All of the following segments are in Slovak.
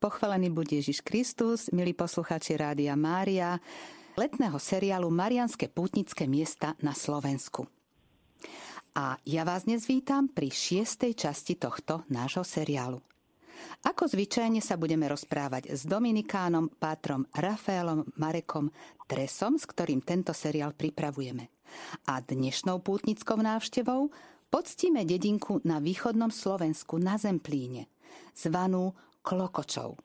Pochválený bude Ježiš Kristus, milí poslucháči Rádia Mária, letného seriálu Marianské pútnické miesta na Slovensku. A ja vás dnes vítam pri šiestej časti tohto nášho seriálu. Ako zvyčajne sa budeme rozprávať s Dominikánom, pátrom Rafaelom Marekom Tresom, s ktorým tento seriál pripravujeme. A dnešnou pútnickou návštevou poctíme dedinku na východnom Slovensku na Zemplíne, zvanú Klokočov.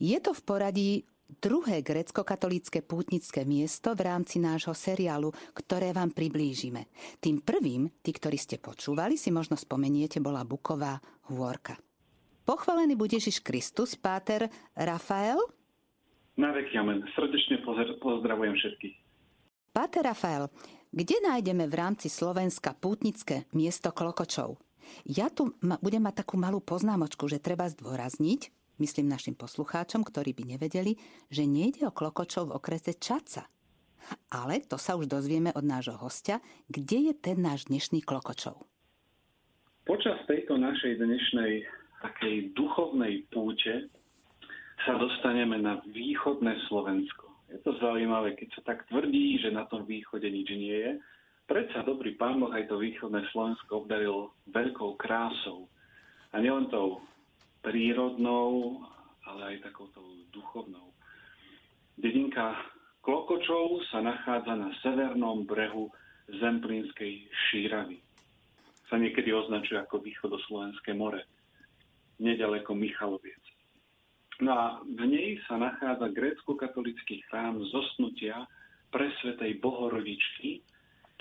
Je to v poradí druhé grecko-katolícke pútnické miesto v rámci nášho seriálu, ktoré vám priblížime. Tým prvým, tí, ktorí ste počúvali, si možno spomeniete, bola Buková hôrka. Pochválený bude Ježiš Kristus, páter Rafael. Na veky amen. Srdečne pozdravujem všetkých. Páter Rafael, kde nájdeme v rámci Slovenska pútnické miesto Klokočov? Ja tu budem mať takú malú poznámočku, že treba zdôrazniť, myslím našim poslucháčom, ktorí by nevedeli, že nejde o klokočov v okrese Čaca. Ale to sa už dozvieme od nášho hostia, kde je ten náš dnešný klokočov. Počas tejto našej dnešnej takej duchovnej púte sa dostaneme na východné Slovensko. Je to zaujímavé, keď sa tak tvrdí, že na tom východe nič nie je, Predsa dobrý pán Boh aj to východné Slovensko obdaril veľkou krásou. A nielen tou prírodnou, ale aj takouto duchovnou. Dedinka Klokočov sa nachádza na severnom brehu Zemplínskej šíravy. Sa niekedy označuje ako východoslovenské more, nedaleko Michaloviec. No a v nej sa nachádza grécko-katolický chrám zosnutia presvetej Bohorodičky,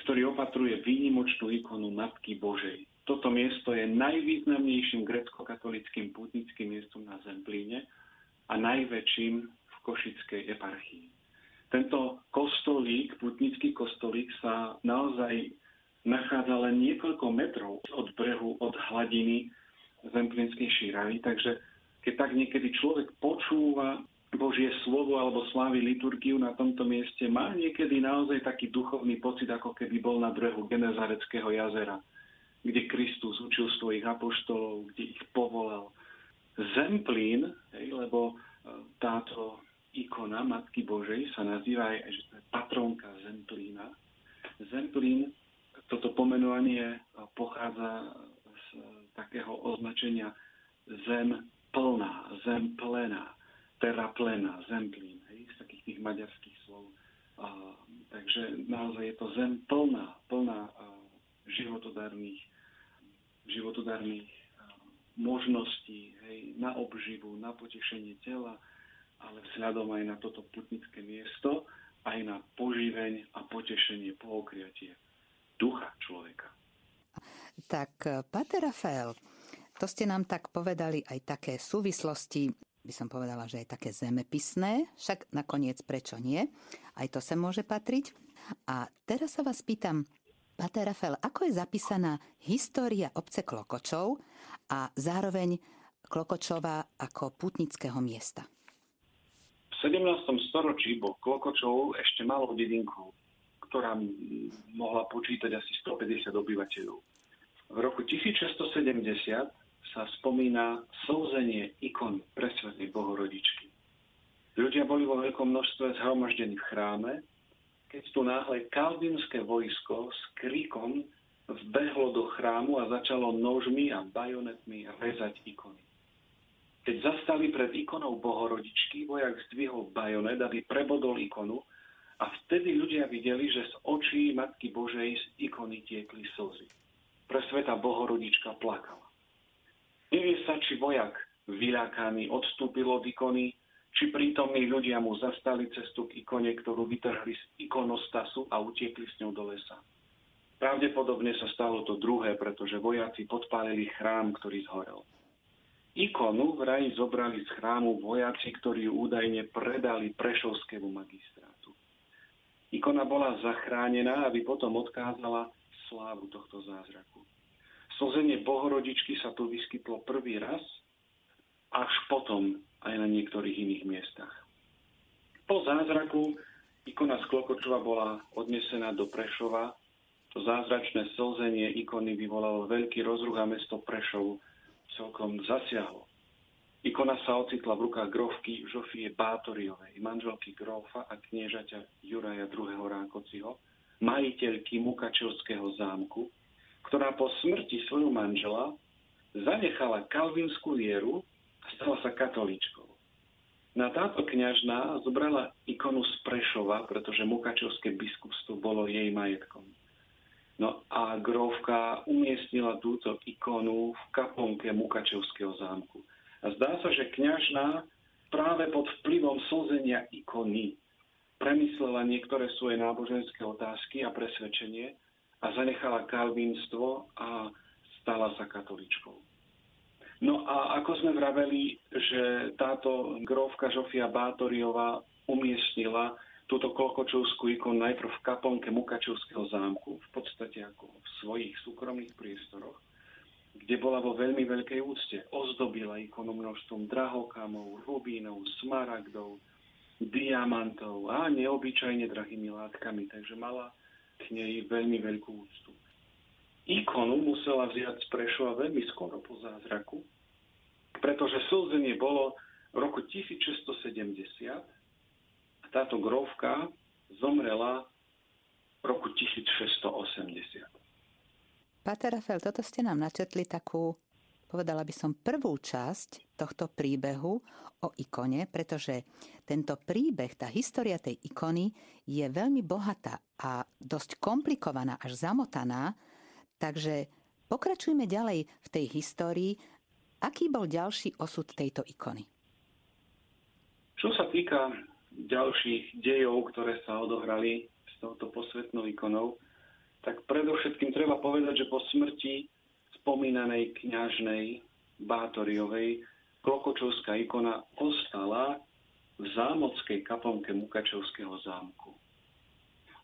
ktorý opatruje výnimočnú ikonu Matky Božej. Toto miesto je najvýznamnejším grecko-katolickým pútnickým miestom na Zemplíne a najväčším v Košickej eparchii. Tento kostolík, putnický kostolík sa naozaj nachádza len niekoľko metrov od brehu, od hladiny Zemplínskej šíravy, takže keď tak niekedy človek počúva Božie slovo alebo slávy liturgiu na tomto mieste, má niekedy naozaj taký duchovný pocit, ako keby bol na brehu Genezareckého jazera, kde Kristus učil svojich apoštolov, kde ich povolal. Zemplín, lebo e, táto ikona Matky Božej sa nazýva aj, že to je patronka Zemplína. Zemplín, toto pomenovanie e, pochádza z takého označenia zem plná, zem plená terra plena, zemplín, hej, z takých tých maďarských slov. A, takže naozaj je to zem plná, plná a, životodárnych, životodárnych a, možností hej, na obživu, na potešenie tela, ale vzhľadom aj na toto putnické miesto, aj na poživeň a potešenie, pookriatie ducha človeka. Tak, Pater Rafael, to ste nám tak povedali aj také súvislosti by som povedala, že je také zemepisné, však nakoniec prečo nie? Aj to sa môže patriť. A teraz sa vás pýtam, Pater Rafael, ako je zapísaná história obce Klokočov a zároveň Klokočova ako putnického miesta? V 17. storočí bol Klokočov ešte malou dedinku, ktorá mohla počítať asi 150 obyvateľov. V roku 1670 sa spomína slzenie ikon presvetnej Bohorodičky. Ľudia boli vo veľkom množstve zhromaždení v chráme, keď tu náhle kalvinské vojsko s kríkom vbehlo do chrámu a začalo nožmi a bajonetmi rezať ikony. Keď zastali pred ikonou Bohorodičky, vojak zdvihol bajonet, aby prebodol ikonu a vtedy ľudia videli, že z očí Matky Božej z ikony tiekli slzy. Presveta Bohorodička plakala. Nevie sa, či vojak vyľakaný odstúpil od ikony, či prítomní ľudia mu zastali cestu k ikone, ktorú vytrhli z ikonostasu a utiekli s ňou do lesa. Pravdepodobne sa stalo to druhé, pretože vojaci podpálili chrám, ktorý zhorel. Ikonu vraj zobrali z chrámu vojaci, ktorí ju údajne predali prešovskému magistrátu. Ikona bola zachránená, aby potom odkázala slávu tohto zázraku. Slzenie Bohorodičky sa tu vyskytlo prvý raz, až potom aj na niektorých iných miestach. Po zázraku ikona z Klokočova bola odnesená do Prešova. To zázračné slzenie ikony vyvolalo veľký rozruch a mesto Prešov celkom zasiahlo. Ikona sa ocitla v rukách grovky Žofie Bátoriovej, manželky grófa a kniežaťa Juraja II. Rákociho, majiteľky Mukačevského zámku, ktorá po smrti svojho manžela zanechala kalvinskú vieru a stala sa katolíčkou. Na táto kňažná zobrala ikonu z Prešova, pretože Mukačevské biskupstvo bolo jej majetkom. No a grovka umiestnila túto ikonu v kaponke Mukačevského zámku. A zdá sa, že kňažná práve pod vplyvom slzenia ikony premyslela niektoré svoje náboženské otázky a presvedčenie a zanechala kalvínstvo a stala sa katoličkou. No a ako sme vraveli, že táto grovka Žofia Bátoriová umiestnila túto klokočovskú ikonu najprv v kaponke Mukačovského zámku, v podstate ako v svojich súkromných priestoroch, kde bola vo veľmi veľkej úcte. Ozdobila ikonu množstvom drahokamov, rubínov, smaragdov, diamantov a neobyčajne drahými látkami, takže mala k nej veľmi veľkú úctu. Ikonu musela vziať z Prešova veľmi skoro po zázraku, pretože slzenie bolo v roku 1670 a táto grovka zomrela v roku 1680. Pater Rafael, toto ste nám načetli takú, povedala by som, prvú časť tohto príbehu o ikone, pretože tento príbeh, tá história tej ikony je veľmi bohatá a dosť komplikovaná, až zamotaná, takže pokračujme ďalej v tej histórii. Aký bol ďalší osud tejto ikony? Čo sa týka ďalších dejov, ktoré sa odohrali s touto posvetnou ikonou, tak predovšetkým treba povedať, že po smrti spomínanej kňažnej Bátoriovej Klokočovská ikona ostala v zámockej kaponke Mukačovského zámku.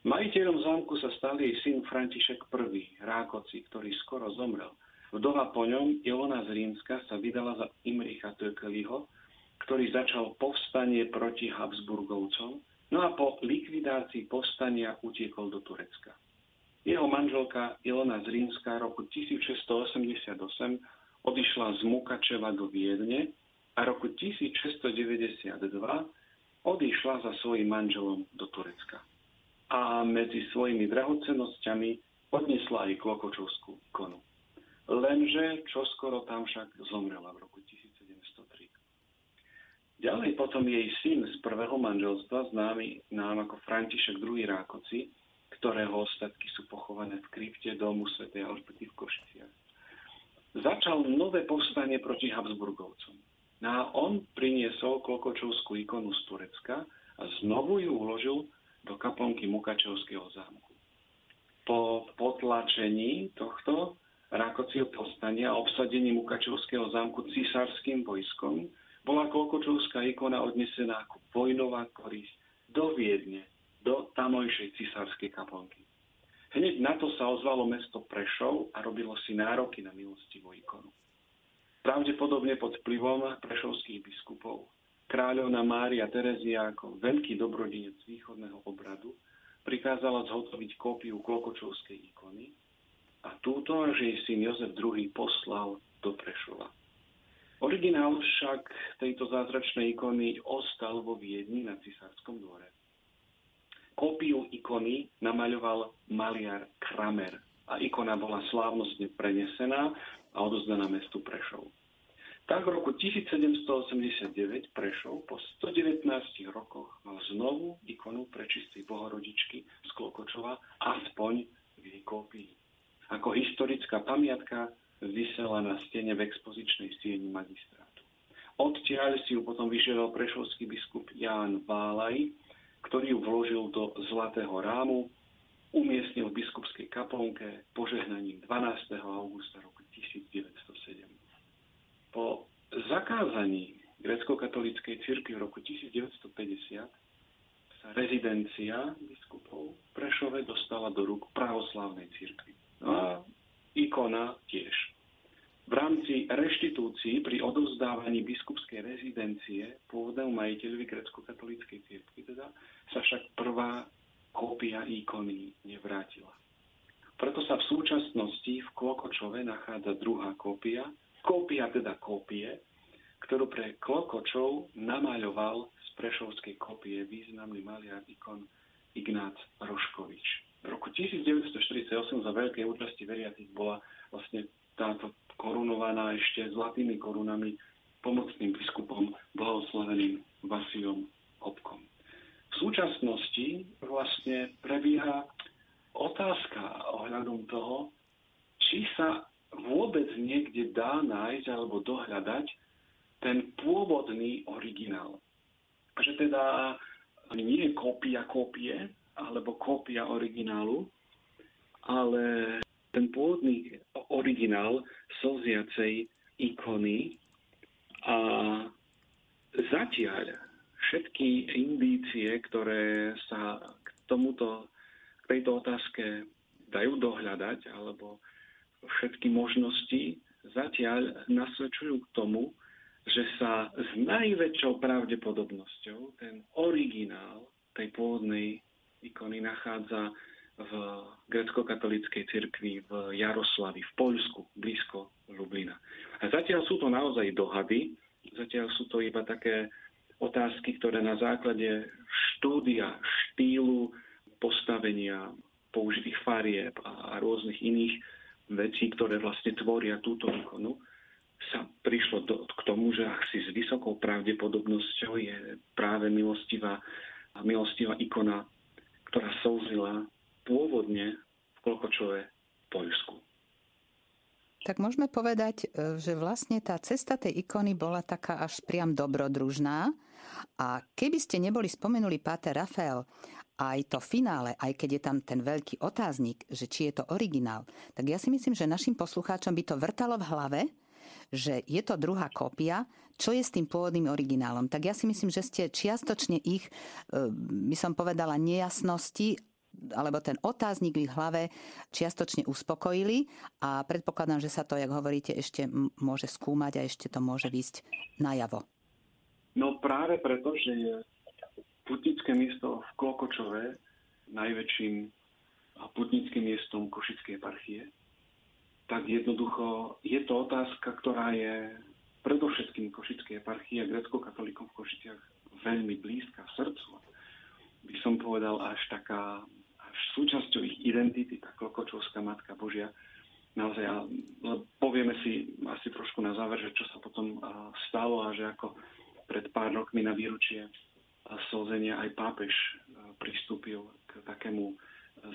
Majiteľom zámku sa stal jej syn František I. Rákoci, ktorý skoro zomrel. Vdova po ňom, Ilona z Rímska, sa vydala za Imricha Tökeliho, ktorý začal povstanie proti Habsburgovcom, no a po likvidácii povstania utiekol do Turecka. Jeho manželka Ilona z Rímska roku 1688 odišla z Mukačeva do Viedne a roku 1692 odišla za svojim manželom do Turecka. A medzi svojimi drahocenosťami odnesla aj Klokočovskú ikonu. Lenže čoskoro tam však zomrela v roku 1703. Ďalej potom jej syn z prvého manželstva, známy nám ako František II. Rákoci, ktorého ostatky sú pochované v krypte domu Sv. Alžbety v Košiciach. Začal nové povstanie proti Habsburgovcom. No a on priniesol Klokočovskú ikonu z Turecka a znovu ju uložil do kaponky Mukačevského zámku. Po potlačení tohto Rákocieho povstania a obsadení Mukačevského zámku císarským vojskom bola Klokočovská ikona odnesená ako vojnová korisť do Viedne do tamojšej cisárskej kaplnky. Hneď na to sa ozvalo mesto Prešov a robilo si nároky na milostivú ikonu. Pravdepodobne pod vplyvom prešovských biskupov kráľovna Mária Terezia ako veľký dobrodinec východného obradu prikázala zhotoviť kópiu Klokočovskej ikony a túto že jej syn Jozef II poslal do Prešova. Originál však tejto zázračnej ikony ostal vo Viedni na cisárskom dvore. Kópiu ikony namaľoval maliar Kramer a ikona bola slávnostne prenesená a odozdaná mestu Prešov. Tak v roku 1789 Prešov po 119 rokoch mal znovu ikonu prečistej bohorodičky z Klokočova aspoň v jej kópii. Ako historická pamiatka vysela na stene v expozičnej sieni magistrátu. Odtiaľ si ju potom vyžiadal prešovský biskup Ján Válaj ktorý ju vložil do zlatého rámu, umiestnil v biskupskej kaplnke požehnaním 12. augusta roku 1907. Po zakázaní grecko-katolíckej cirkvi v roku 1950 sa rezidencia biskupov v Prešove dostala do rúk pravoslávnej cirkvi. No a ikona tiež. V rámci reštitúcií pri odovzdávaní biskupskej rezidencie pôvodnému majiteľovi grecko-katolíckej cirkvi teda sa však prvá kópia ikony nevrátila. Preto sa v súčasnosti v Klokočove nachádza druhá kópia, kópia teda kópie, ktorú pre Klokočov namaľoval z Prešovskej kopie významný maliar ikon Ignác Roškovič. V roku 1948 za veľkej účasti veriacich bola vlastne táto korunovaná ešte zlatými korunami pomocným biskupom blahoslaveným Vasiom Hopkom. V súčasnosti vlastne prebieha otázka ohľadom toho, či sa vôbec niekde dá nájsť alebo dohľadať ten pôvodný originál. Že teda nie je kópia kópie, alebo kópia originálu, ale ten pôvodný originál slziacej ikony a zatiaľ všetky indície, ktoré sa k tomuto, k tejto otázke dajú dohľadať, alebo všetky možnosti zatiaľ nasvedčujú k tomu, že sa s najväčšou pravdepodobnosťou ten originál tej pôvodnej ikony nachádza v grecko-katolíckej cirkvi v Jaroslavi, v Poľsku, blízko Lublina. A zatiaľ sú to naozaj dohady, zatiaľ sú to iba také otázky, ktoré na základe štúdia, štýlu, postavenia, použitých farieb a rôznych iných vecí, ktoré vlastne tvoria túto ikonu, sa prišlo do, k tomu, že asi s vysokou pravdepodobnosťou je práve milostivá, milostivá ikona ktorá slzila pôvodne v Klokočove Poľsku. Tak môžeme povedať, e, že vlastne tá cesta tej ikony bola taká až priam dobrodružná. A keby ste neboli spomenuli Páter Rafael, aj to finále, aj keď je tam ten veľký otáznik, že či je to originál, tak ja si myslím, že našim poslucháčom by to vrtalo v hlave, že je to druhá kópia, čo je s tým pôvodným originálom. Tak ja si myslím, že ste čiastočne ich, e, by som povedala, nejasnosti alebo ten otáznik v ich hlave čiastočne uspokojili a predpokladám, že sa to, jak hovoríte, ešte môže skúmať a ešte to môže výsť najavo. No práve preto, že je putnické miesto v Klokočove najväčším putnickým miestom Košickej eparchie, tak jednoducho je to otázka, ktorá je predovšetkým Košickej eparchie a grecko-katolíkom v Košiciach veľmi blízka srdcu. By som povedal až taká, súčasťou ich identity, tá Klokočovská Matka Božia. Naozaj, povieme si asi trošku na záver, že čo sa potom stalo a že ako pred pár rokmi na výročie slzenia aj pápež pristúpil k takému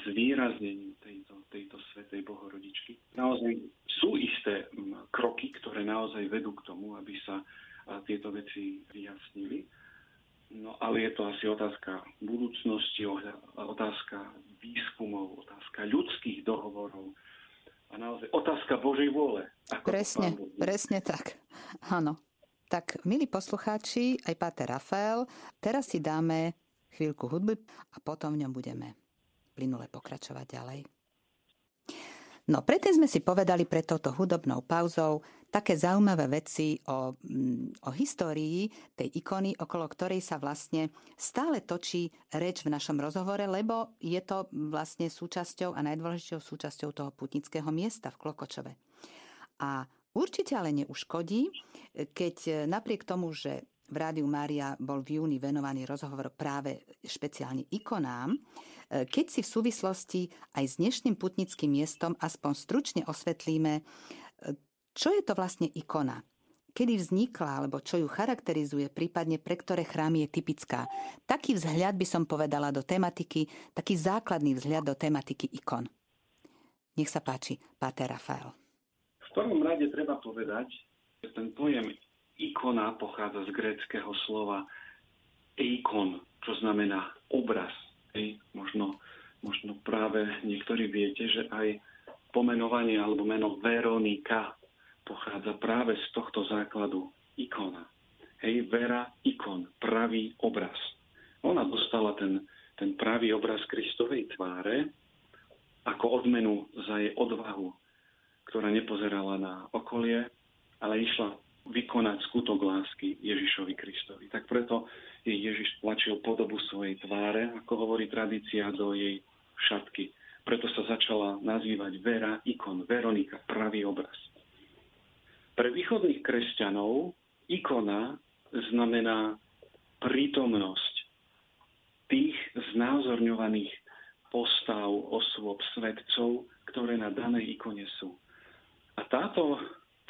zvýrazneniu tejto, tejto svetej bohorodičky. Naozaj sú isté kroky, ktoré naozaj vedú k tomu, aby sa tieto veci vyjasnili. No ale je to asi otázka budúcnosti, otázka výskumov, otázka ľudských dohovorov a naozaj otázka Božej vôle. presne, presne tak. Áno. Tak, milí poslucháči, aj Páter Rafael, teraz si dáme chvíľku hudby a potom v ňom budeme plynule pokračovať ďalej. No, predtým sme si povedali pred touto hudobnou pauzou také zaujímavé veci o, mm, o histórii tej ikony, okolo ktorej sa vlastne stále točí reč v našom rozhovore, lebo je to vlastne súčasťou a najdôležitejšou súčasťou toho putnického miesta v Klokočove. A určite ale neuškodí, keď napriek tomu, že v Rádiu Mária bol v júni venovaný rozhovor práve špeciálne ikonám, keď si v súvislosti aj s dnešným putnickým miestom aspoň stručne osvetlíme, čo je to vlastne ikona, kedy vznikla, alebo čo ju charakterizuje, prípadne pre ktoré chrámy je typická. Taký vzhľad by som povedala do tematiky, taký základný vzhľad do tematiky ikon. Nech sa páči, Páter Rafael. V prvom rade treba povedať, že ten pojem ikona pochádza z gréckého slova eikon, čo znamená obraz, Hej, možno, možno práve niektorí viete, že aj pomenovanie alebo meno Veronika pochádza práve z tohto základu ikona. Hej, Vera, ikon, pravý obraz. Ona dostala ten, ten pravý obraz Kristovej tváre ako odmenu za jej odvahu, ktorá nepozerala na okolie, ale išla vykonať skutok lásky Ježišovi Kristovi. Tak preto jej Ježiš tlačil podobu svojej tváre, ako hovorí tradícia, do jej šatky. Preto sa začala nazývať Vera, ikon, Veronika, pravý obraz. Pre východných kresťanov ikona znamená prítomnosť tých znázorňovaných postav, osôb, svetcov, ktoré na danej ikone sú. A táto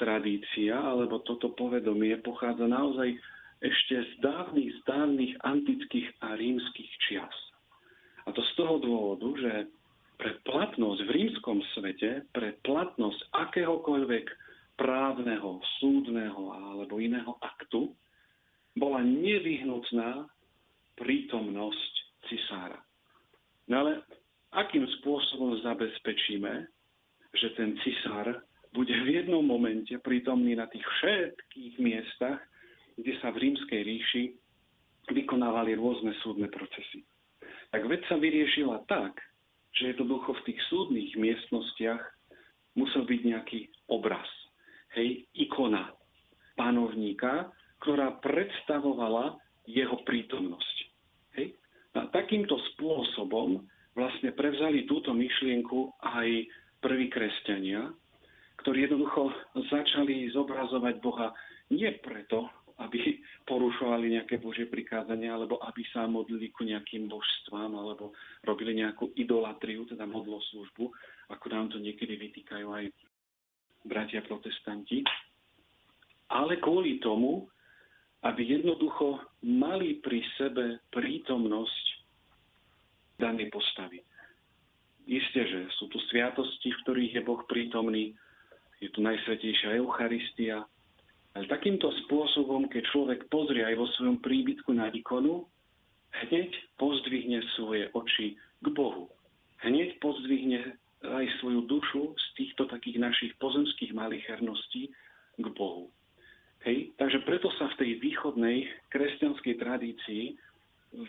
tradícia, alebo toto povedomie pochádza naozaj ešte z dávnych, z dávnych antických a rímskych čias. A to z toho dôvodu, že pre platnosť v rímskom svete, pre platnosť akéhokoľvek právneho, súdneho alebo iného aktu, bola nevyhnutná prítomnosť cisára. No ale akým spôsobom zabezpečíme, že ten cisár bude v jednom momente prítomný na tých všetkých miestach, kde sa v rímskej ríši vykonávali rôzne súdne procesy. Tak vec sa vyriešila tak, že jednoducho v tých súdnych miestnostiach musel byť nejaký obraz hej, ikona panovníka, ktorá predstavovala jeho prítomnosť. Hej. A takýmto spôsobom vlastne prevzali túto myšlienku aj prví kresťania, ktorí jednoducho začali zobrazovať Boha nie preto, aby porušovali nejaké Božie prikázania, alebo aby sa modlili ku nejakým božstvám, alebo robili nejakú idolatriu, teda modloslužbu, ako nám to niekedy vytýkajú aj bratia protestanti, ale kvôli tomu, aby jednoducho mali pri sebe prítomnosť danej postavy. Isté, že sú tu sviatosti, v ktorých je Boh prítomný, je tu najsvetejšia Eucharistia, ale takýmto spôsobom, keď človek pozrie aj vo svojom príbytku na ikonu, hneď pozdvihne svoje oči k Bohu. Hneď pozdvihne aj svoju dušu z týchto takých našich pozemských malicherností k Bohu. Hej? Takže preto sa v tej východnej kresťanskej tradícii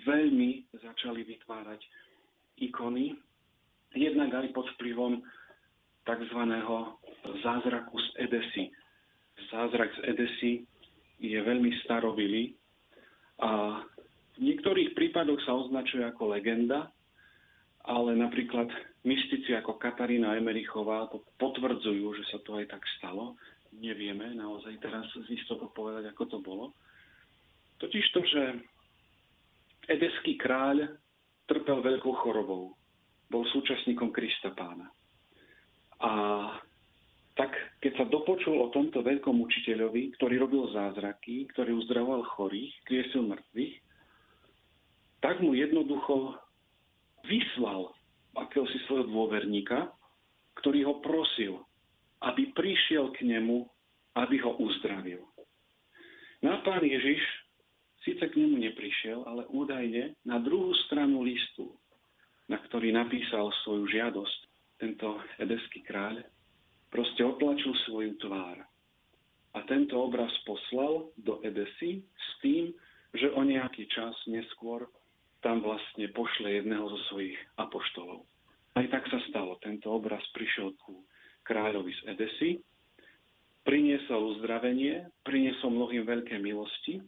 veľmi začali vytvárať ikony, jednak aj pod vplyvom tzv. zázraku z Edesy. Zázrak z Edesy je veľmi starobilý a v niektorých prípadoch sa označuje ako legenda, ale napríklad mystici ako Katarína Emerichová to potvrdzujú, že sa to aj tak stalo. Nevieme naozaj teraz z istotou povedať, ako to bolo. Totiž to, že edeský kráľ trpel veľkou chorobou. Bol súčasníkom Krista pána. A tak keď sa dopočul o tomto veľkom učiteľovi, ktorý robil zázraky, ktorý uzdravoval chorých, kriesil mŕtvych, tak mu jednoducho vyslal akéhosi svojho dôverníka, ktorý ho prosil, aby prišiel k nemu, aby ho uzdravil. No a pán Ježiš síce k nemu neprišiel, ale údajne na druhú stranu listu, na ktorý napísal svoju žiadosť, tento edeský kráľ, proste otlačil svoju tvár. A tento obraz poslal do Edesy s tým, že o nejaký čas neskôr tam vlastne pošle jedného zo svojich apoštolov. Aj tak sa stalo. Tento obraz prišiel ku kráľovi z Edesy, priniesol uzdravenie, priniesol mnohým veľké milosti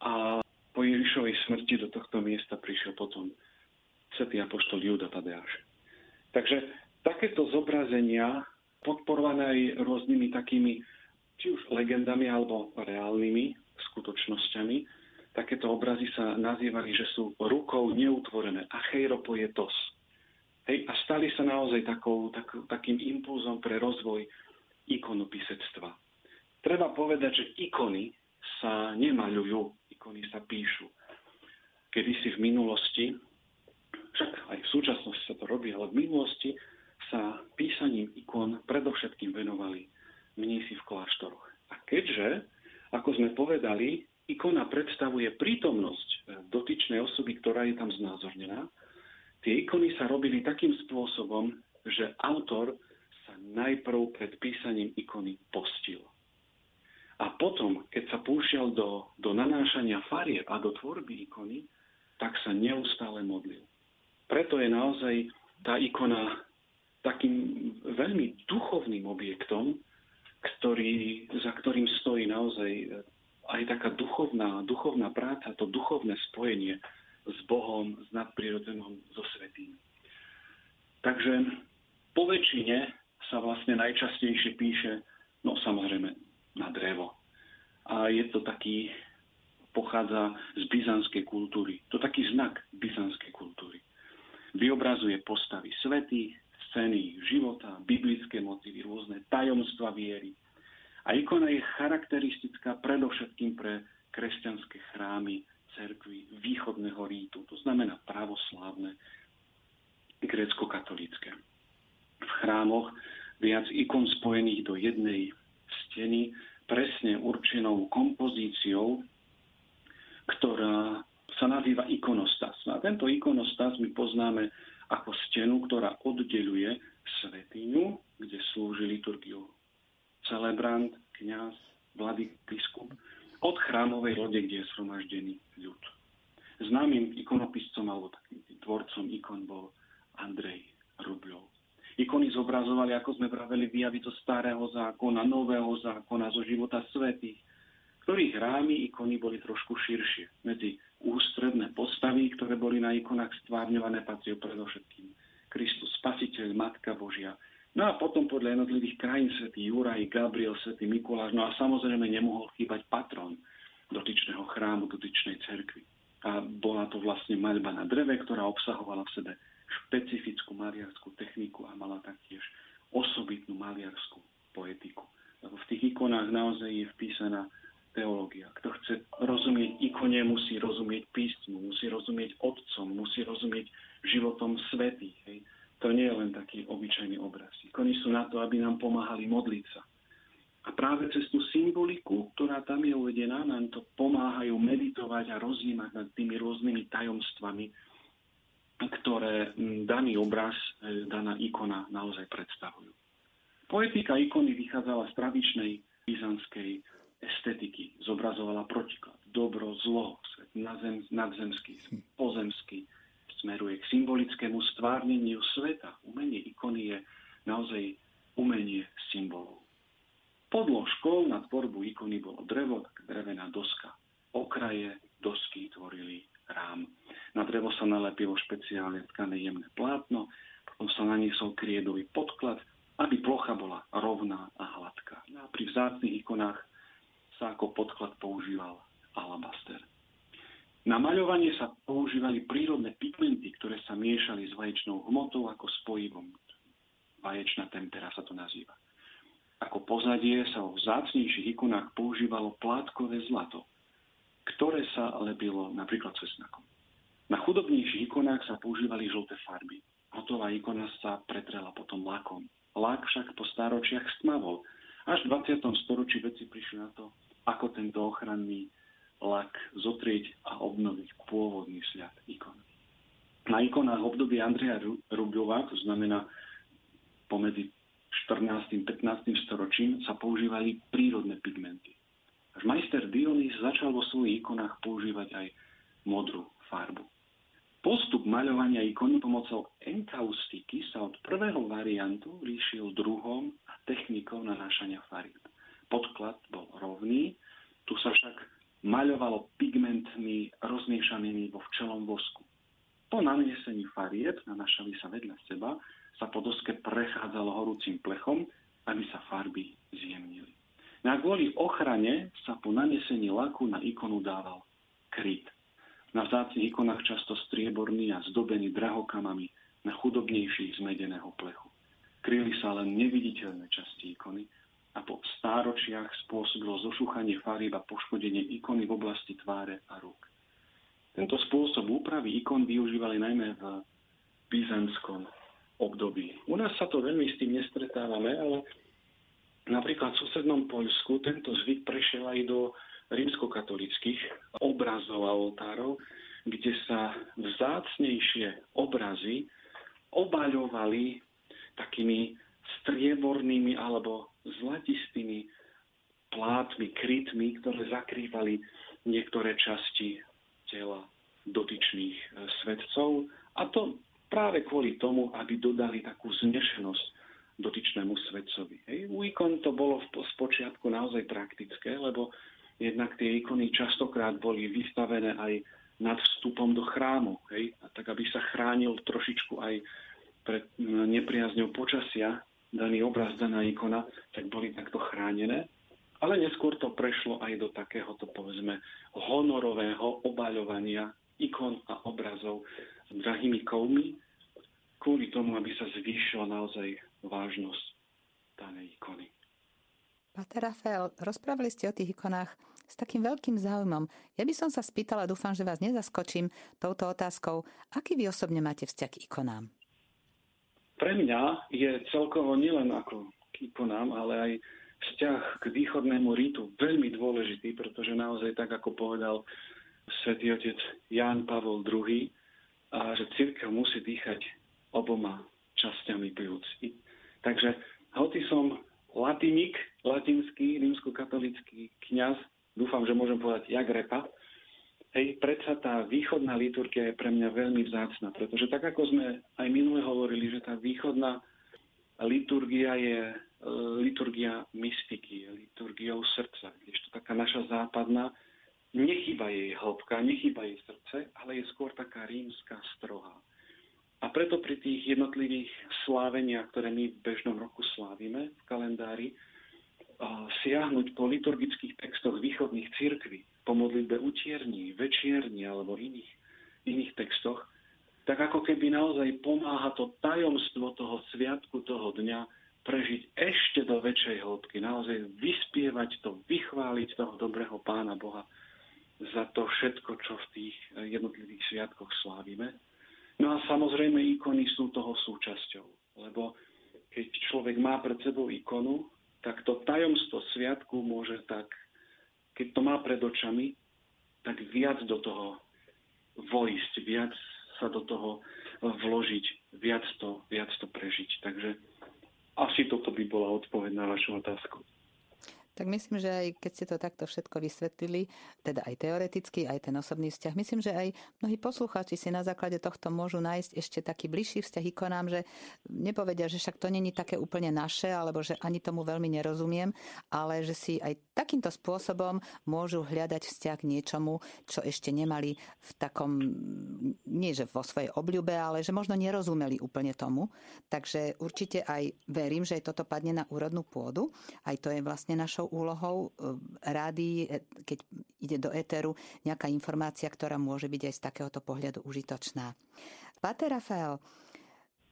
a po Ježišovej smrti do tohto miesta prišiel potom svätý apoštol Juda Tadeáš. Takže takéto zobrazenia, podporované aj rôznymi takými, či už legendami alebo reálnymi skutočnosťami, takéto obrazy sa nazývali, že sú rukou neutvorené. Acheiropoietos. Hej, a stali sa naozaj takou, tak, takým impulzom pre rozvoj ikonopisectva. Treba povedať, že ikony sa nemaľujú, ikony sa píšu. Kedy si v minulosti, však aj v súčasnosti sa to robí, ale v minulosti sa písaním ikon predovšetkým venovali mnísi v kláštoroch. A keďže, ako sme povedali, ikona predstavuje prítomnosť eh, dotyčnej osoby, ktorá je tam znázornená, tie ikony sa robili takým spôsobom, že autor sa najprv pred písaním ikony postil. A potom, keď sa púšťal do, do nanášania farieb a do tvorby ikony, tak sa neustále modlil. Preto je naozaj tá ikona takým veľmi duchovným objektom, ktorý, za ktorým stojí naozaj aj taká duchovná, duchovná práca, to duchovné spojenie s Bohom, s nadprirodzenom, so svetým. Takže po väčšine sa vlastne najčastejšie píše, no samozrejme, na drevo. a je to taký, pochádza z byzantskej kultúry. To taký znak byzantskej kultúry. Vyobrazuje postavy svetých, scény života, biblické motívy, rôzne tajomstva viery. A ikona je charakteristická predovšetkým pre kresťanské chrámy cerkvy východného rítu, to znamená pravoslávne, grécko-katolícke. V chrámoch viac ikon spojených do jednej steny, presne určenou kompozíciou, ktorá sa nazýva ikonostas. A tento ikonostas my poznáme ako stenu, ktorá oddeluje svetiňu, kde slúži liturgiu celebrant, kňaz, vladyk, biskup, od chrámovej lode, kde je sromaždený ľud. Známym ikonopiscom alebo takým tvorcom ikon bol Andrej Rubľov. Ikony zobrazovali, ako sme pravili, výjavy zo starého zákona, nového zákona, zo života svetých, ktorých rámy ikony boli trošku širšie. Medzi ústredné postavy, ktoré boli na ikonách stvárňované, patril predovšetkým Kristus, Spasiteľ, Matka Božia. No a potom podľa jednotlivých krajín svätý Juraj, Gabriel, svätý Mikuláš, no a samozrejme nemohol chýbať patron dotyčného chrámu, dotyčnej cerkvy. A bola to vlastne maľba na dreve, ktorá obsahovala v sebe špecifickú maliarskú techniku a mala taktiež osobitnú maliarskú poetiku. Lebo v tých ikonách naozaj je vpísaná teológia. Kto chce rozumieť ikone, musí rozumieť písmu, musí rozumieť otcom, musí rozumieť životom svetých. Hej. To nie je len taký obyčajný obraz. Ikony sú na to, aby nám pomáhali modliť sa. A práve cez tú symboliku, ktorá tam je uvedená, nám to pomáhajú meditovať a rozjímať nad tými rôznymi tajomstvami, ktoré daný obraz, e, daná ikona naozaj predstavujú. Poetika ikony vychádzala z tradičnej byzantskej estetiky. Zobrazovala protiklad. Dobro, zlo, svet nadzem, nadzemský, pozemský. Smeruje k symbolickému stvárneniu sveta. Umenie ikony je naozaj umenie symbolov. Podložkou na tvorbu ikony bolo drevo, tak drevená doska. Okraje dosky tvorili rám. Na drevo sa nalepilo špeciálne tkané jemné plátno, potom sa naniesol kriedový podklad, aby plocha bola rovná a hladká. No a pri vzácných ikonách sa ako podklad používal alabaster. Na maľovanie sa používali prírodné pigmenty, ktoré sa miešali s vaječnou hmotou ako spojivom. Vaječná tempera sa to nazýva. Ako pozadie sa vo vzácnejších ikonách používalo plátkové zlato, ktoré sa lepilo napríklad cesnakom. Na chudobnejších ikonách sa používali žlté farby. Hotová ikona sa pretrela potom lakom. Lak však po stáročiach stmavol. Až v 20. storočí veci prišli na to, ako tento ochranný lak zotrieť a obnoviť pôvodný sľad ikon. Na ikonách obdobie Andreja Rubľova, to znamená pomedzi 14. 15. storočím, sa používali prírodné pigmenty. Až majster Dionys začal vo svojich ikonách používať aj modrú farbu. Postup maľovania ikony pomocou enkaustiky sa od prvého variantu líšil druhom a technikou nanášania farieb. Podklad bol rovný, tu sa však maľovalo pigmentmi rozmiešanými vo včelom vosku. Po nanesení farieb, nanášali sa vedľa seba, sa po doske prechádzalo horúcim plechom, aby sa farby zjemnili. Na kvôli ochrane sa po nanesení laku na ikonu dával kryt. Na vzácných ikonách často strieborný a zdobený drahokamami na chudobnejší z medeného plechu. Kryli sa len neviditeľné časti ikony a po stáročiach spôsobilo zošúchanie farieb a poškodenie ikony v oblasti tváre a rúk. Tento spôsob úpravy ikon využívali najmä v byzantskom období. U nás sa to veľmi s tým nestretávame, ale napríklad v susednom Poľsku tento zvyk prešiel aj do rímskokatolických obrazov a oltárov, kde sa vzácnejšie obrazy obaľovali takými striebornými alebo zlatistými plátmi, krytmi, ktoré zakrývali niektoré časti tela dotyčných e, svetcov. A to práve kvôli tomu, aby dodali takú znešenosť dotyčnému svetcovi. Hej. U ikon to bolo v spočiatku naozaj praktické, lebo Jednak tie ikony častokrát boli vystavené aj nad vstupom do chrámu, hej? A tak aby sa chránil trošičku aj pred nepriazňou počasia daný obraz, daná ikona, tak boli takto chránené. Ale neskôr to prešlo aj do takéhoto, povedzme, honorového obaľovania ikon a obrazov s drahými kovmi, kvôli tomu, aby sa zvýšila naozaj vážnosť danej ikony. Pater Rafael, rozprávali ste o tých ikonách s takým veľkým záujmom. Ja by som sa spýtala, dúfam, že vás nezaskočím touto otázkou. Aký vy osobne máte vzťah k ikonám? Pre mňa je celkovo nielen ako k ale aj vzťah k východnému rítu veľmi dôležitý, pretože naozaj tak, ako povedal svätý otec Ján Pavol II, a že církev musí dýchať oboma časťami pľúc. Takže hoci som latinik, latinský, rímskokatolický kňaz, dúfam, že môžem povedať jak repa, hej, predsa tá východná liturgia je pre mňa veľmi vzácna, pretože tak ako sme aj minule hovorili, že tá východná liturgia je e, liturgia mystiky, je liturgiou srdca, kdežto taká naša západná, nechýba jej hĺbka, nechýba jej srdce, ale je skôr taká rímska strohá. A preto pri tých jednotlivých sláveniach, ktoré my v bežnom roku slávime v kalendári, siahnuť po liturgických textoch východných církví, po modlitbe utierní, večierní alebo iných, iných textoch, tak ako keby naozaj pomáha to tajomstvo toho sviatku, toho dňa prežiť ešte do väčšej hĺbky, naozaj vyspievať to, vychváliť toho dobrého Pána Boha za to všetko, čo v tých jednotlivých sviatkoch slávime. No a samozrejme ikony sú toho súčasťou, lebo keď človek má pred sebou ikonu, tak to tajomstvo sviatku môže tak, keď to má pred očami, tak viac do toho vojsť, viac sa do toho vložiť, viac to, viac to prežiť. Takže asi toto by bola odpoveď na vašu otázku. Tak myslím, že aj keď ste to takto všetko vysvetlili, teda aj teoreticky, aj ten osobný vzťah, myslím, že aj mnohí poslucháči si na základe tohto môžu nájsť ešte taký bližší vzťah ikonám, že nepovedia, že však to není také úplne naše, alebo že ani tomu veľmi nerozumiem, ale že si aj takýmto spôsobom môžu hľadať vzťah k niečomu, čo ešte nemali v takom, nie že vo svojej obľúbe, ale že možno nerozumeli úplne tomu. Takže určite aj verím, že aj toto padne na úrodnú pôdu. Aj to je vlastne našou úlohou e, rády, e, keď ide do éteru, nejaká informácia, ktorá môže byť aj z takéhoto pohľadu užitočná. Pater Rafael,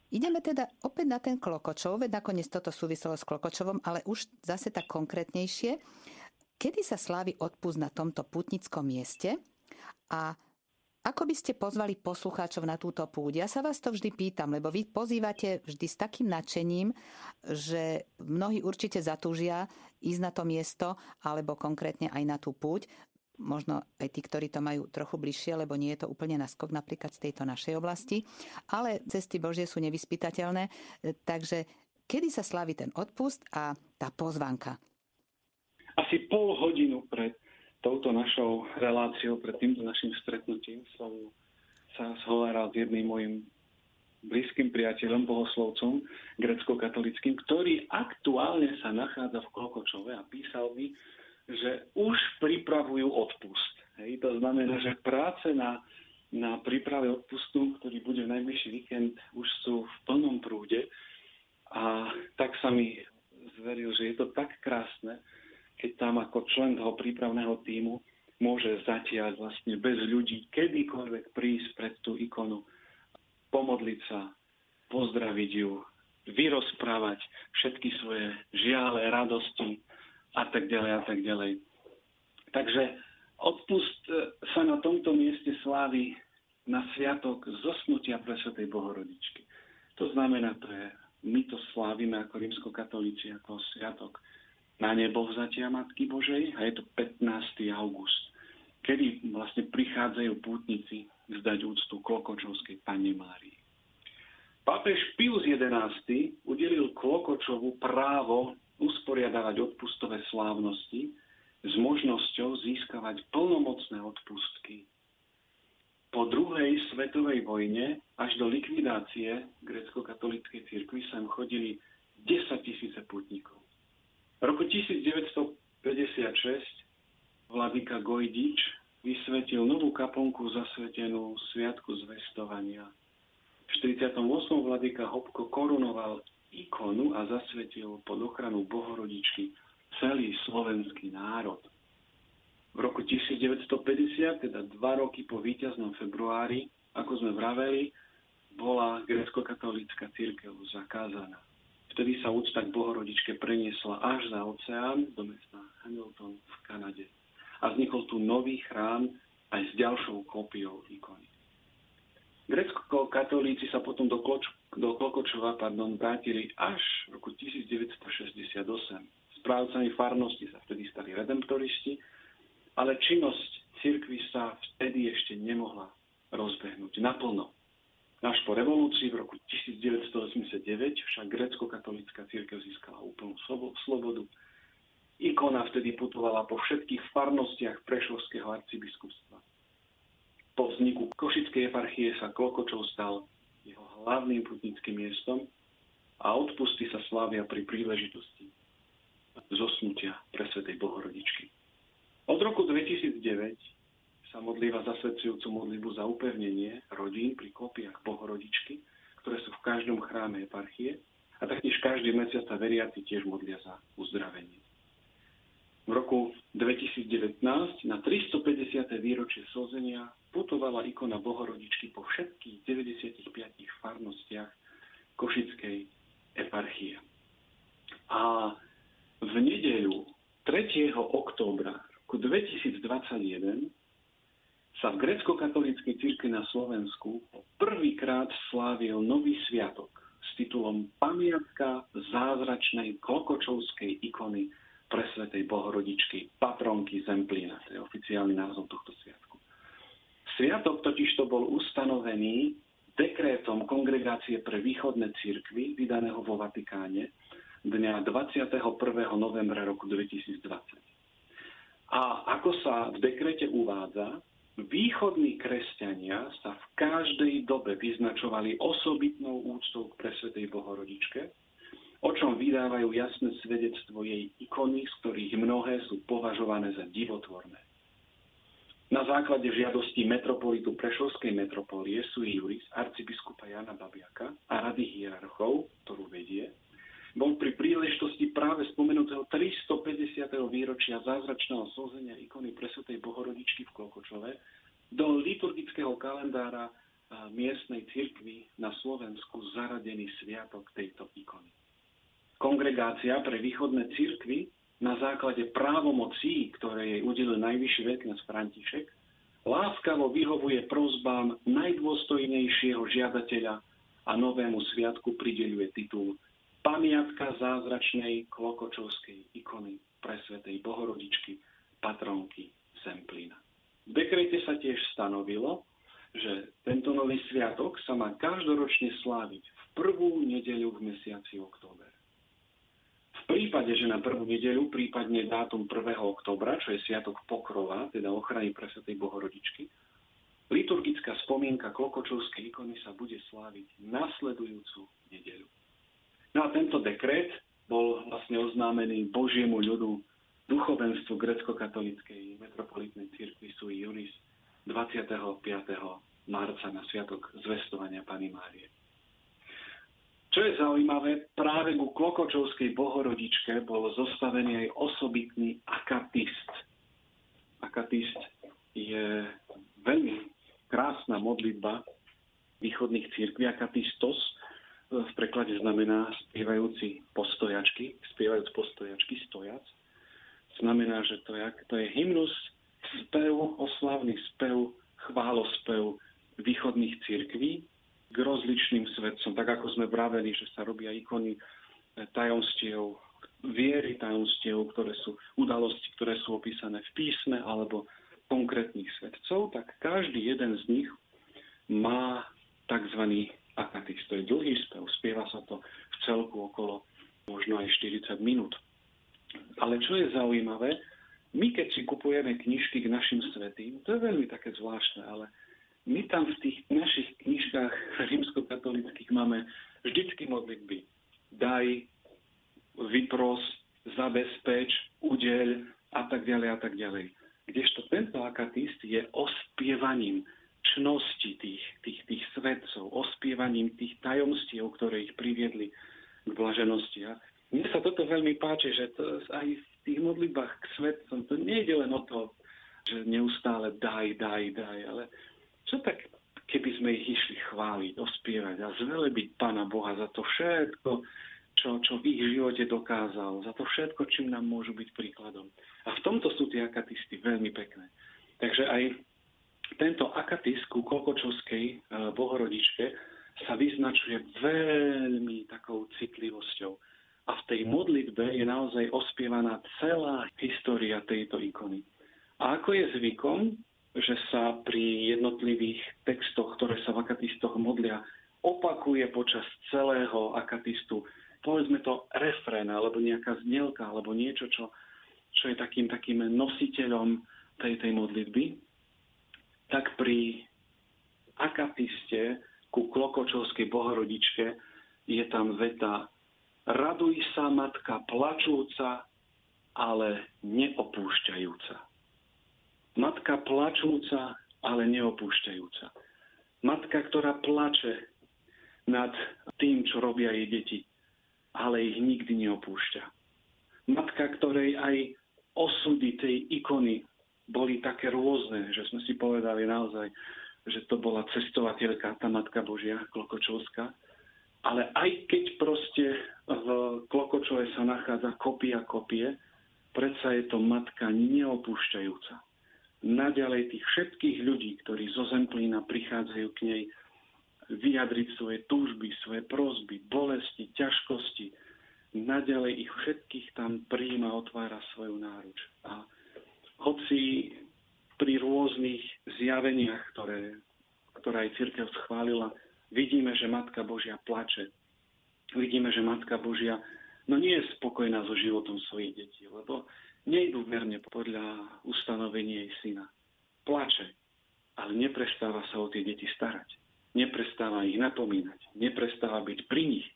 Ideme teda opäť na ten Klokočov, veď nakoniec toto súviselo s Klokočovom, ale už zase tak konkrétnejšie. Kedy sa slávi odpust na tomto putnickom mieste a ako by ste pozvali poslucháčov na túto púť? Ja sa vás to vždy pýtam, lebo vy pozývate vždy s takým nadšením, že mnohí určite zatúžia ísť na to miesto, alebo konkrétne aj na tú púť. Možno aj tí, ktorí to majú trochu bližšie, lebo nie je to úplne naskok napríklad z tejto našej oblasti. Ale cesty Božie sú nevyspytateľné. Takže kedy sa slaví ten odpust a tá pozvanka? asi pol hodinu pred touto našou reláciou, pred týmto našim stretnutím som sa zhováral s jedným mojim blízkym priateľom, bohoslovcom grecko-katolickým, ktorý aktuálne sa nachádza v Klokočove a písal mi, že už pripravujú odpust. Hej, to znamená, že práce na, na príprave odpustu, ktorý bude v najbližší víkend, už sú v plnom prúde. A tak sa mi zveril, že je to tak krásne, keď tam ako člen toho prípravného týmu môže zatiaľ vlastne bez ľudí kedykoľvek prísť pred tú ikonu, pomodliť sa, pozdraviť ju, vyrozprávať všetky svoje žiale, radosti a tak ďalej a tak ďalej. Takže odpust e, sa na tomto mieste slávi na sviatok zosnutia pre Svetej Bohorodičky. To znamená, to je, my to slávime ako rímskokatolíci, ako sviatok na nebo vzatia Matky Božej a je to 15. august, kedy vlastne prichádzajú pútnici vzdať úctu Klokočovskej Pane Márii. Pápež Pius XI udelil Klokočovu právo usporiadávať odpustové slávnosti s možnosťou získavať plnomocné odpustky. Po druhej svetovej vojne až do likvidácie grecko-katolíckej cirkvi sem chodili 10 tisíce putníkov. V roku 1956 vladyka Gojdič vysvetil novú kaponku zasvetenú Sviatku zvestovania. V 48. vladyka Hopko korunoval ikonu a zasvetil pod ochranu Bohorodičky celý slovenský národ. V roku 1950, teda dva roky po víťaznom februári, ako sme vraveli, bola grecko-katolícka církev zakázaná. Vtedy sa úcta k Bohorodičke preniesla až za oceán do mesta Hamilton v Kanade. A vznikol tu nový chrám aj s ďalšou kópiou ikony. Grecko-katolíci sa potom do, Kloč, do Klokočova pardon, vrátili až v roku 1968. Správcami farnosti sa vtedy stali redemptoristi, ale činnosť cirkvi sa vtedy ešte nemohla rozbehnúť naplno. Až po revolúcii v roku 1989 však grecko-katolická církev získala úplnú slobodu. Ikona vtedy putovala po všetkých farnostiach Prešovského arcibiskupstva po vzniku Košickej eparchie sa Klokočov stal jeho hlavným putnickým miestom a odpusty sa slávia pri príležitosti zosnutia pre Svetej Bohorodičky. Od roku 2009 sa modlíva zasvedcujúcu modlitbu za upevnenie rodín pri kopiach Bohorodičky, ktoré sú v každom chráme eparchie a taktiež každý mesiac sa veriaci tiež modlia za uzdravenie. V roku 2019 na 350. výročie slzenia putovala ikona Bohorodičky po všetkých 95 farnostiach Košickej eparchie. A v nedeľu 3. októbra roku 2021 sa v grecko-katolíckej cirkvi na Slovensku prvýkrát slávil nový sviatok s titulom Pamiatka zázračnej klokočovskej ikony presvetej Bohorodičky, patronky Zemplína. To je oficiálny názov tohto sviatku. Sviatok totiž to bol ustanovený dekrétom Kongregácie pre východné církvy, vydaného vo Vatikáne, dňa 21. novembra roku 2020. A ako sa v dekrete uvádza, východní kresťania sa v každej dobe vyznačovali osobitnou úctou k presvetej Bohorodičke, o čom vydávajú jasné svedectvo jej ikony, z ktorých mnohé sú považované za divotvorné. Na základe žiadosti metropolitu Prešovskej metropolie sú juris arcibiskupa Jana Babiaka a rady hierarchov, ktorú vedie, bol pri príležitosti práve spomenutého 350. výročia zázračného slzenia ikony Presvetej Bohorodičky v Klokočove do liturgického kalendára miestnej cirkvi na Slovensku zaradený sviatok tejto ikony. Kongregácia pre východné cirkvy na základe právomocí, ktoré jej udelil najvyšší veľkňaz František, láskavo vyhovuje prozbám najdôstojnejšieho žiadateľa a novému sviatku prideľuje titul Pamiatka zázračnej klokočovskej ikony presvetej Bohorodičky, patronky Semplína. V dekrete sa tiež stanovilo, že tento nový sviatok sa má každoročne sláviť v prvú nedeľu v mesiaci október. V prípade, že na prvú nedeľu, prípadne dátum 1. oktobra, čo je Sviatok Pokrova, teda ochrany pre Svetej Bohorodičky, liturgická spomienka Klokočovskej ikony sa bude sláviť nasledujúcu nedeľu. No a tento dekret bol vlastne oznámený Božiemu ľudu duchovenstvu grecko-katolíckej metropolitnej cirkvi sui juris 25. marca na sviatok zvestovania Pany Márie. Čo je zaujímavé, práve ku Klokočovskej bohorodičke bol zostavený aj osobitný akatist. Akatist je veľmi krásna modlitba východných církví. Akatistos v preklade znamená spievajúci postojačky, spievajúc postojačky, stojac. Znamená, že to je, to je hymnus, spev, oslavný spev, chválospev východných církví, k rozličným svetcom, tak ako sme vraveli, že sa robia ikony eh, tajomstiev, viery tajomstiev, ktoré sú udalosti, ktoré sú opísané v písme alebo konkrétnych svetcov, tak každý jeden z nich má tzv. Akatist. To je dlhý spev, spieva sa to v celku okolo možno aj 40 minút. Ale čo je zaujímavé, my keď si kupujeme knižky k našim svetým, to je veľmi také zvláštne, ale my tam v tých našich knižkách rímskokatolických máme vždycky modlitby. Daj, vypros, zabezpeč, udeľ a tak ďalej a tak ďalej. Kdežto tento akatist je ospievaním čnosti tých, tých, tých svedcov, ospievaním tých tajomstiev, ktoré ich priviedli k blaženosti. A mne sa toto veľmi páči, že to aj v tých modlitbách k svetcom to nie je len o to, že neustále daj, daj, daj, ale čo tak, keby sme ich išli chváliť, ospievať a zvelebiť Pána Boha za to všetko, čo, čo v ich živote dokázal, za to všetko, čím nám môžu byť príkladom. A v tomto sú tie akatisty veľmi pekné. Takže aj tento akatis ku Kolkočovskej e, bohorodičke sa vyznačuje veľmi takou citlivosťou. A v tej modlitbe je naozaj ospievaná celá história tejto ikony. A ako je zvykom, že sa pri jednotlivých textoch, ktoré sa v akatistoch modlia, opakuje počas celého akatistu, povedzme to refrén, alebo nejaká znielka, alebo niečo, čo, čo je takým, takým nositeľom tej, tej modlitby, tak pri akatiste ku Klokočovskej bohorodičke je tam veta Raduj sa, matka plačúca, ale neopúšťajúca. Matka plačúca, ale neopúšťajúca. Matka, ktorá plače nad tým, čo robia jej deti, ale ich nikdy neopúšťa. Matka, ktorej aj osudy tej ikony boli také rôzne, že sme si povedali naozaj, že to bola cestovateľka, tá Matka Božia Klokočovská. Ale aj keď proste v Klokočove sa nachádza kopia kopie, predsa je to matka neopúšťajúca. Naďalej tých všetkých ľudí, ktorí zo Zemplína prichádzajú k nej, vyjadriť svoje túžby, svoje prozby, bolesti, ťažkosti, naďalej ich všetkých tam príjma, otvára svoju náruč. A hoci pri rôznych zjaveniach, ktoré, ktoré aj církev schválila, vidíme, že Matka Božia plače. Vidíme, že Matka Božia no nie je spokojná so životom svojich detí, lebo nejdu verne podľa ustanovení jej syna. Plače, ale neprestáva sa o tie deti starať. Neprestáva ich napomínať. Neprestáva byť pri nich.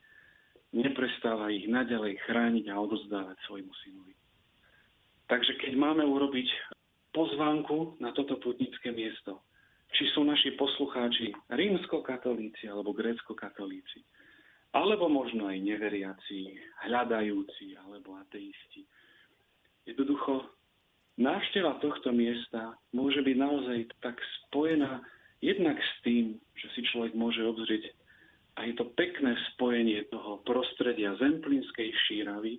Neprestáva ich naďalej chrániť a odozdávať svojmu synovi. Takže keď máme urobiť pozvánku na toto putnické miesto, či sú naši poslucháči rímsko-katolíci alebo grécko-katolíci, alebo možno aj neveriaci, hľadajúci alebo ateisti. Jednoducho, návšteva tohto miesta môže byť naozaj tak spojená jednak s tým, že si človek môže obzrieť aj to pekné spojenie toho prostredia Zemplínskej šíravy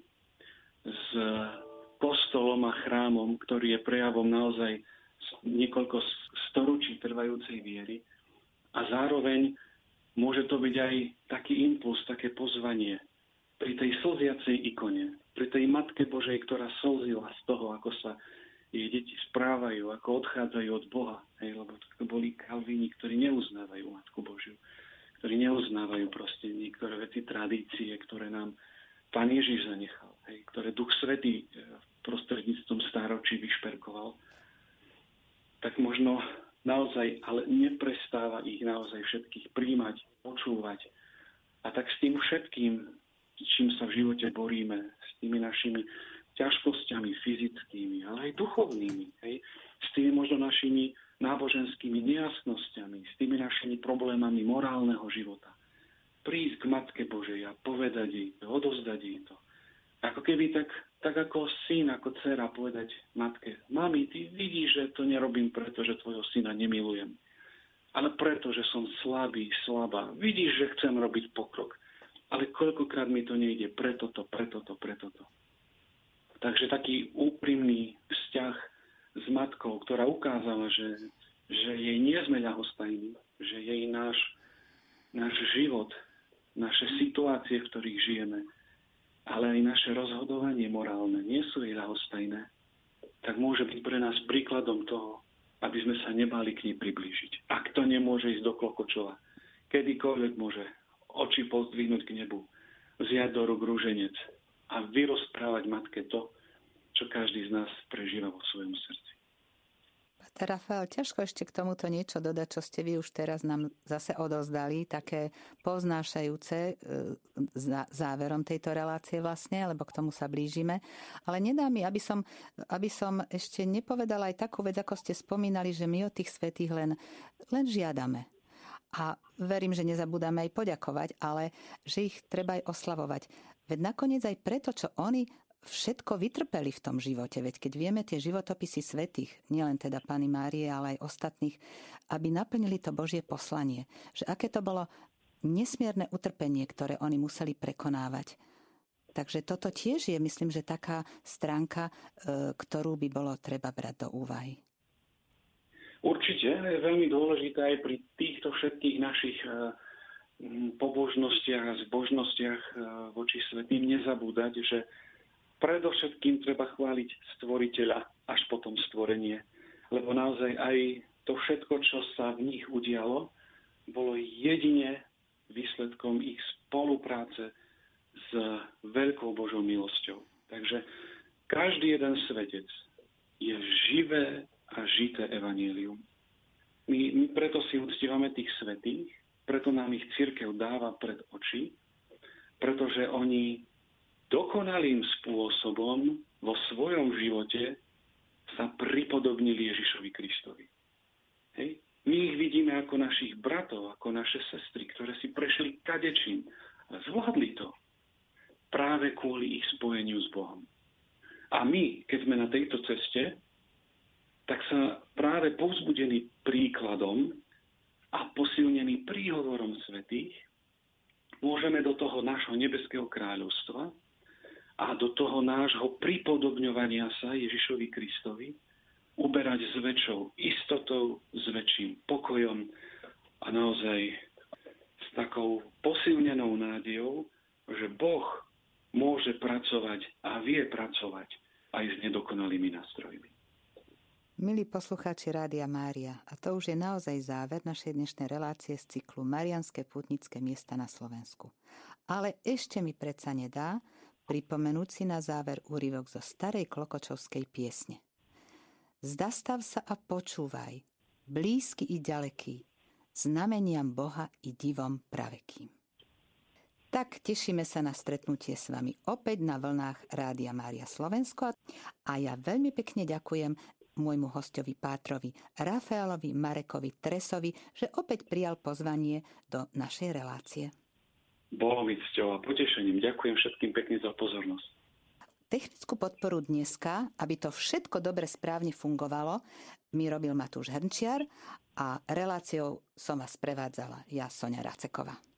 s kostolom a chrámom, ktorý je prejavom naozaj niekoľko storočí trvajúcej viery. A zároveň môže to byť aj taký impuls, také pozvanie pri tej slziacej ikone, pri tej Matke Božej, ktorá slzila z toho, ako sa jej deti správajú, ako odchádzajú od Boha. Hej, lebo to boli kalvíni, ktorí neuznávajú Matku Božiu, ktorí neuznávajú proste niektoré veci, tradície, ktoré nám Pán Ježiš zanechal, hej, ktoré Duch Svetý v e, prostredníctvom stáročí vyšperkoval, tak možno naozaj, ale neprestáva ich naozaj všetkých príjmať, počúvať. A tak s tým všetkým, čím sa v živote boríme, s tými našimi ťažkosťami fyzickými, ale aj duchovnými, hej, s tými možno našimi náboženskými nejasnosťami, s tými našimi problémami morálneho života. Prísť k Matke Božej a povedať jej to, odozdať jej to. Ako keby tak tak ako syn, ako dcera povedať matke, mami, ty vidíš, že to nerobím preto, že tvojho syna nemilujem, ale preto, že som slabý, slabá. Vidíš, že chcem robiť pokrok, ale koľkokrát mi to nejde, preto to, preto to, preto to. Takže taký úprimný vzťah s matkou, ktorá ukázala, že, že jej nie sme ľahostajní, že jej náš, náš život, naše situácie, v ktorých žijeme, ale aj naše rozhodovanie morálne nie sú jej ľahostajné, tak môže byť pre nás príkladom toho, aby sme sa nebali k nej priblížiť. Ak to nemôže ísť do Klokočova, kedykoľvek môže oči pozdvihnúť k nebu, vziať do rúk rúženec a vyrozprávať matke to, čo každý z nás prežíva vo svojom srdci. Rafael, ťažko ešte k tomuto niečo dodať, čo ste vy už teraz nám zase odozdali, také poznášajúce e, záverom tejto relácie vlastne, lebo k tomu sa blížime. Ale nedá mi, aby som, aby som ešte nepovedala aj takú vec, ako ste spomínali, že my od tých svetých len, len žiadame. A verím, že nezabúdame aj poďakovať, ale že ich treba aj oslavovať. Veď nakoniec aj preto, čo oni všetko vytrpeli v tom živote. Veď keď vieme tie životopisy svetých, nielen teda Pani Márie, ale aj ostatných, aby naplnili to Božie poslanie. Že aké to bolo nesmierne utrpenie, ktoré oni museli prekonávať. Takže toto tiež je, myslím, že taká stránka, e, ktorú by bolo treba brať do úvahy. Určite je veľmi dôležité aj pri týchto všetkých našich e, pobožnostiach a zbožnostiach e, voči svetým nezabúdať, že predovšetkým treba chváliť stvoriteľa, až potom stvorenie. Lebo naozaj aj to všetko, čo sa v nich udialo, bolo jedine výsledkom ich spolupráce s veľkou Božou milosťou. Takže každý jeden svetec je živé a žité evanílium. My, my preto si uctívame tých svetých, preto nám ich církev dáva pred oči, pretože oni dokonalým spôsobom vo svojom živote sa pripodobnili Ježišovi Kristovi. Hej? My ich vidíme ako našich bratov, ako naše sestry, ktoré si prešli kadečím a zvládli to práve kvôli ich spojeniu s Bohom. A my, keď sme na tejto ceste, tak sa práve povzbudení príkladom a posilnení príhovorom svetých môžeme do toho nášho nebeského kráľovstva a do toho nášho pripodobňovania sa Ježišovi Kristovi uberať s väčšou istotou, s väčším pokojom a naozaj s takou posilnenou nádejou, že Boh môže pracovať a vie pracovať aj s nedokonalými nástrojmi. Milí poslucháči Rádia Mária, a to už je naozaj záver našej dnešnej relácie z cyklu Marianské putnické miesta na Slovensku. Ale ešte mi predsa nedá pripomenúť si na záver úryvok zo starej klokočovskej piesne. Zdastav sa a počúvaj, blízky i ďaleký, znameniam Boha i divom pravekým. Tak tešíme sa na stretnutie s vami opäť na vlnách Rádia Mária Slovensko a ja veľmi pekne ďakujem môjmu hostovi Pátrovi Rafaelovi Marekovi Tresovi, že opäť prijal pozvanie do našej relácie. Bolo mi cťou a potešením. Ďakujem všetkým pekne za pozornosť. Technickú podporu dneska, aby to všetko dobre správne fungovalo, mi robil Matúš Hrnčiar a reláciou som vás prevádzala ja, Sonia Raceková.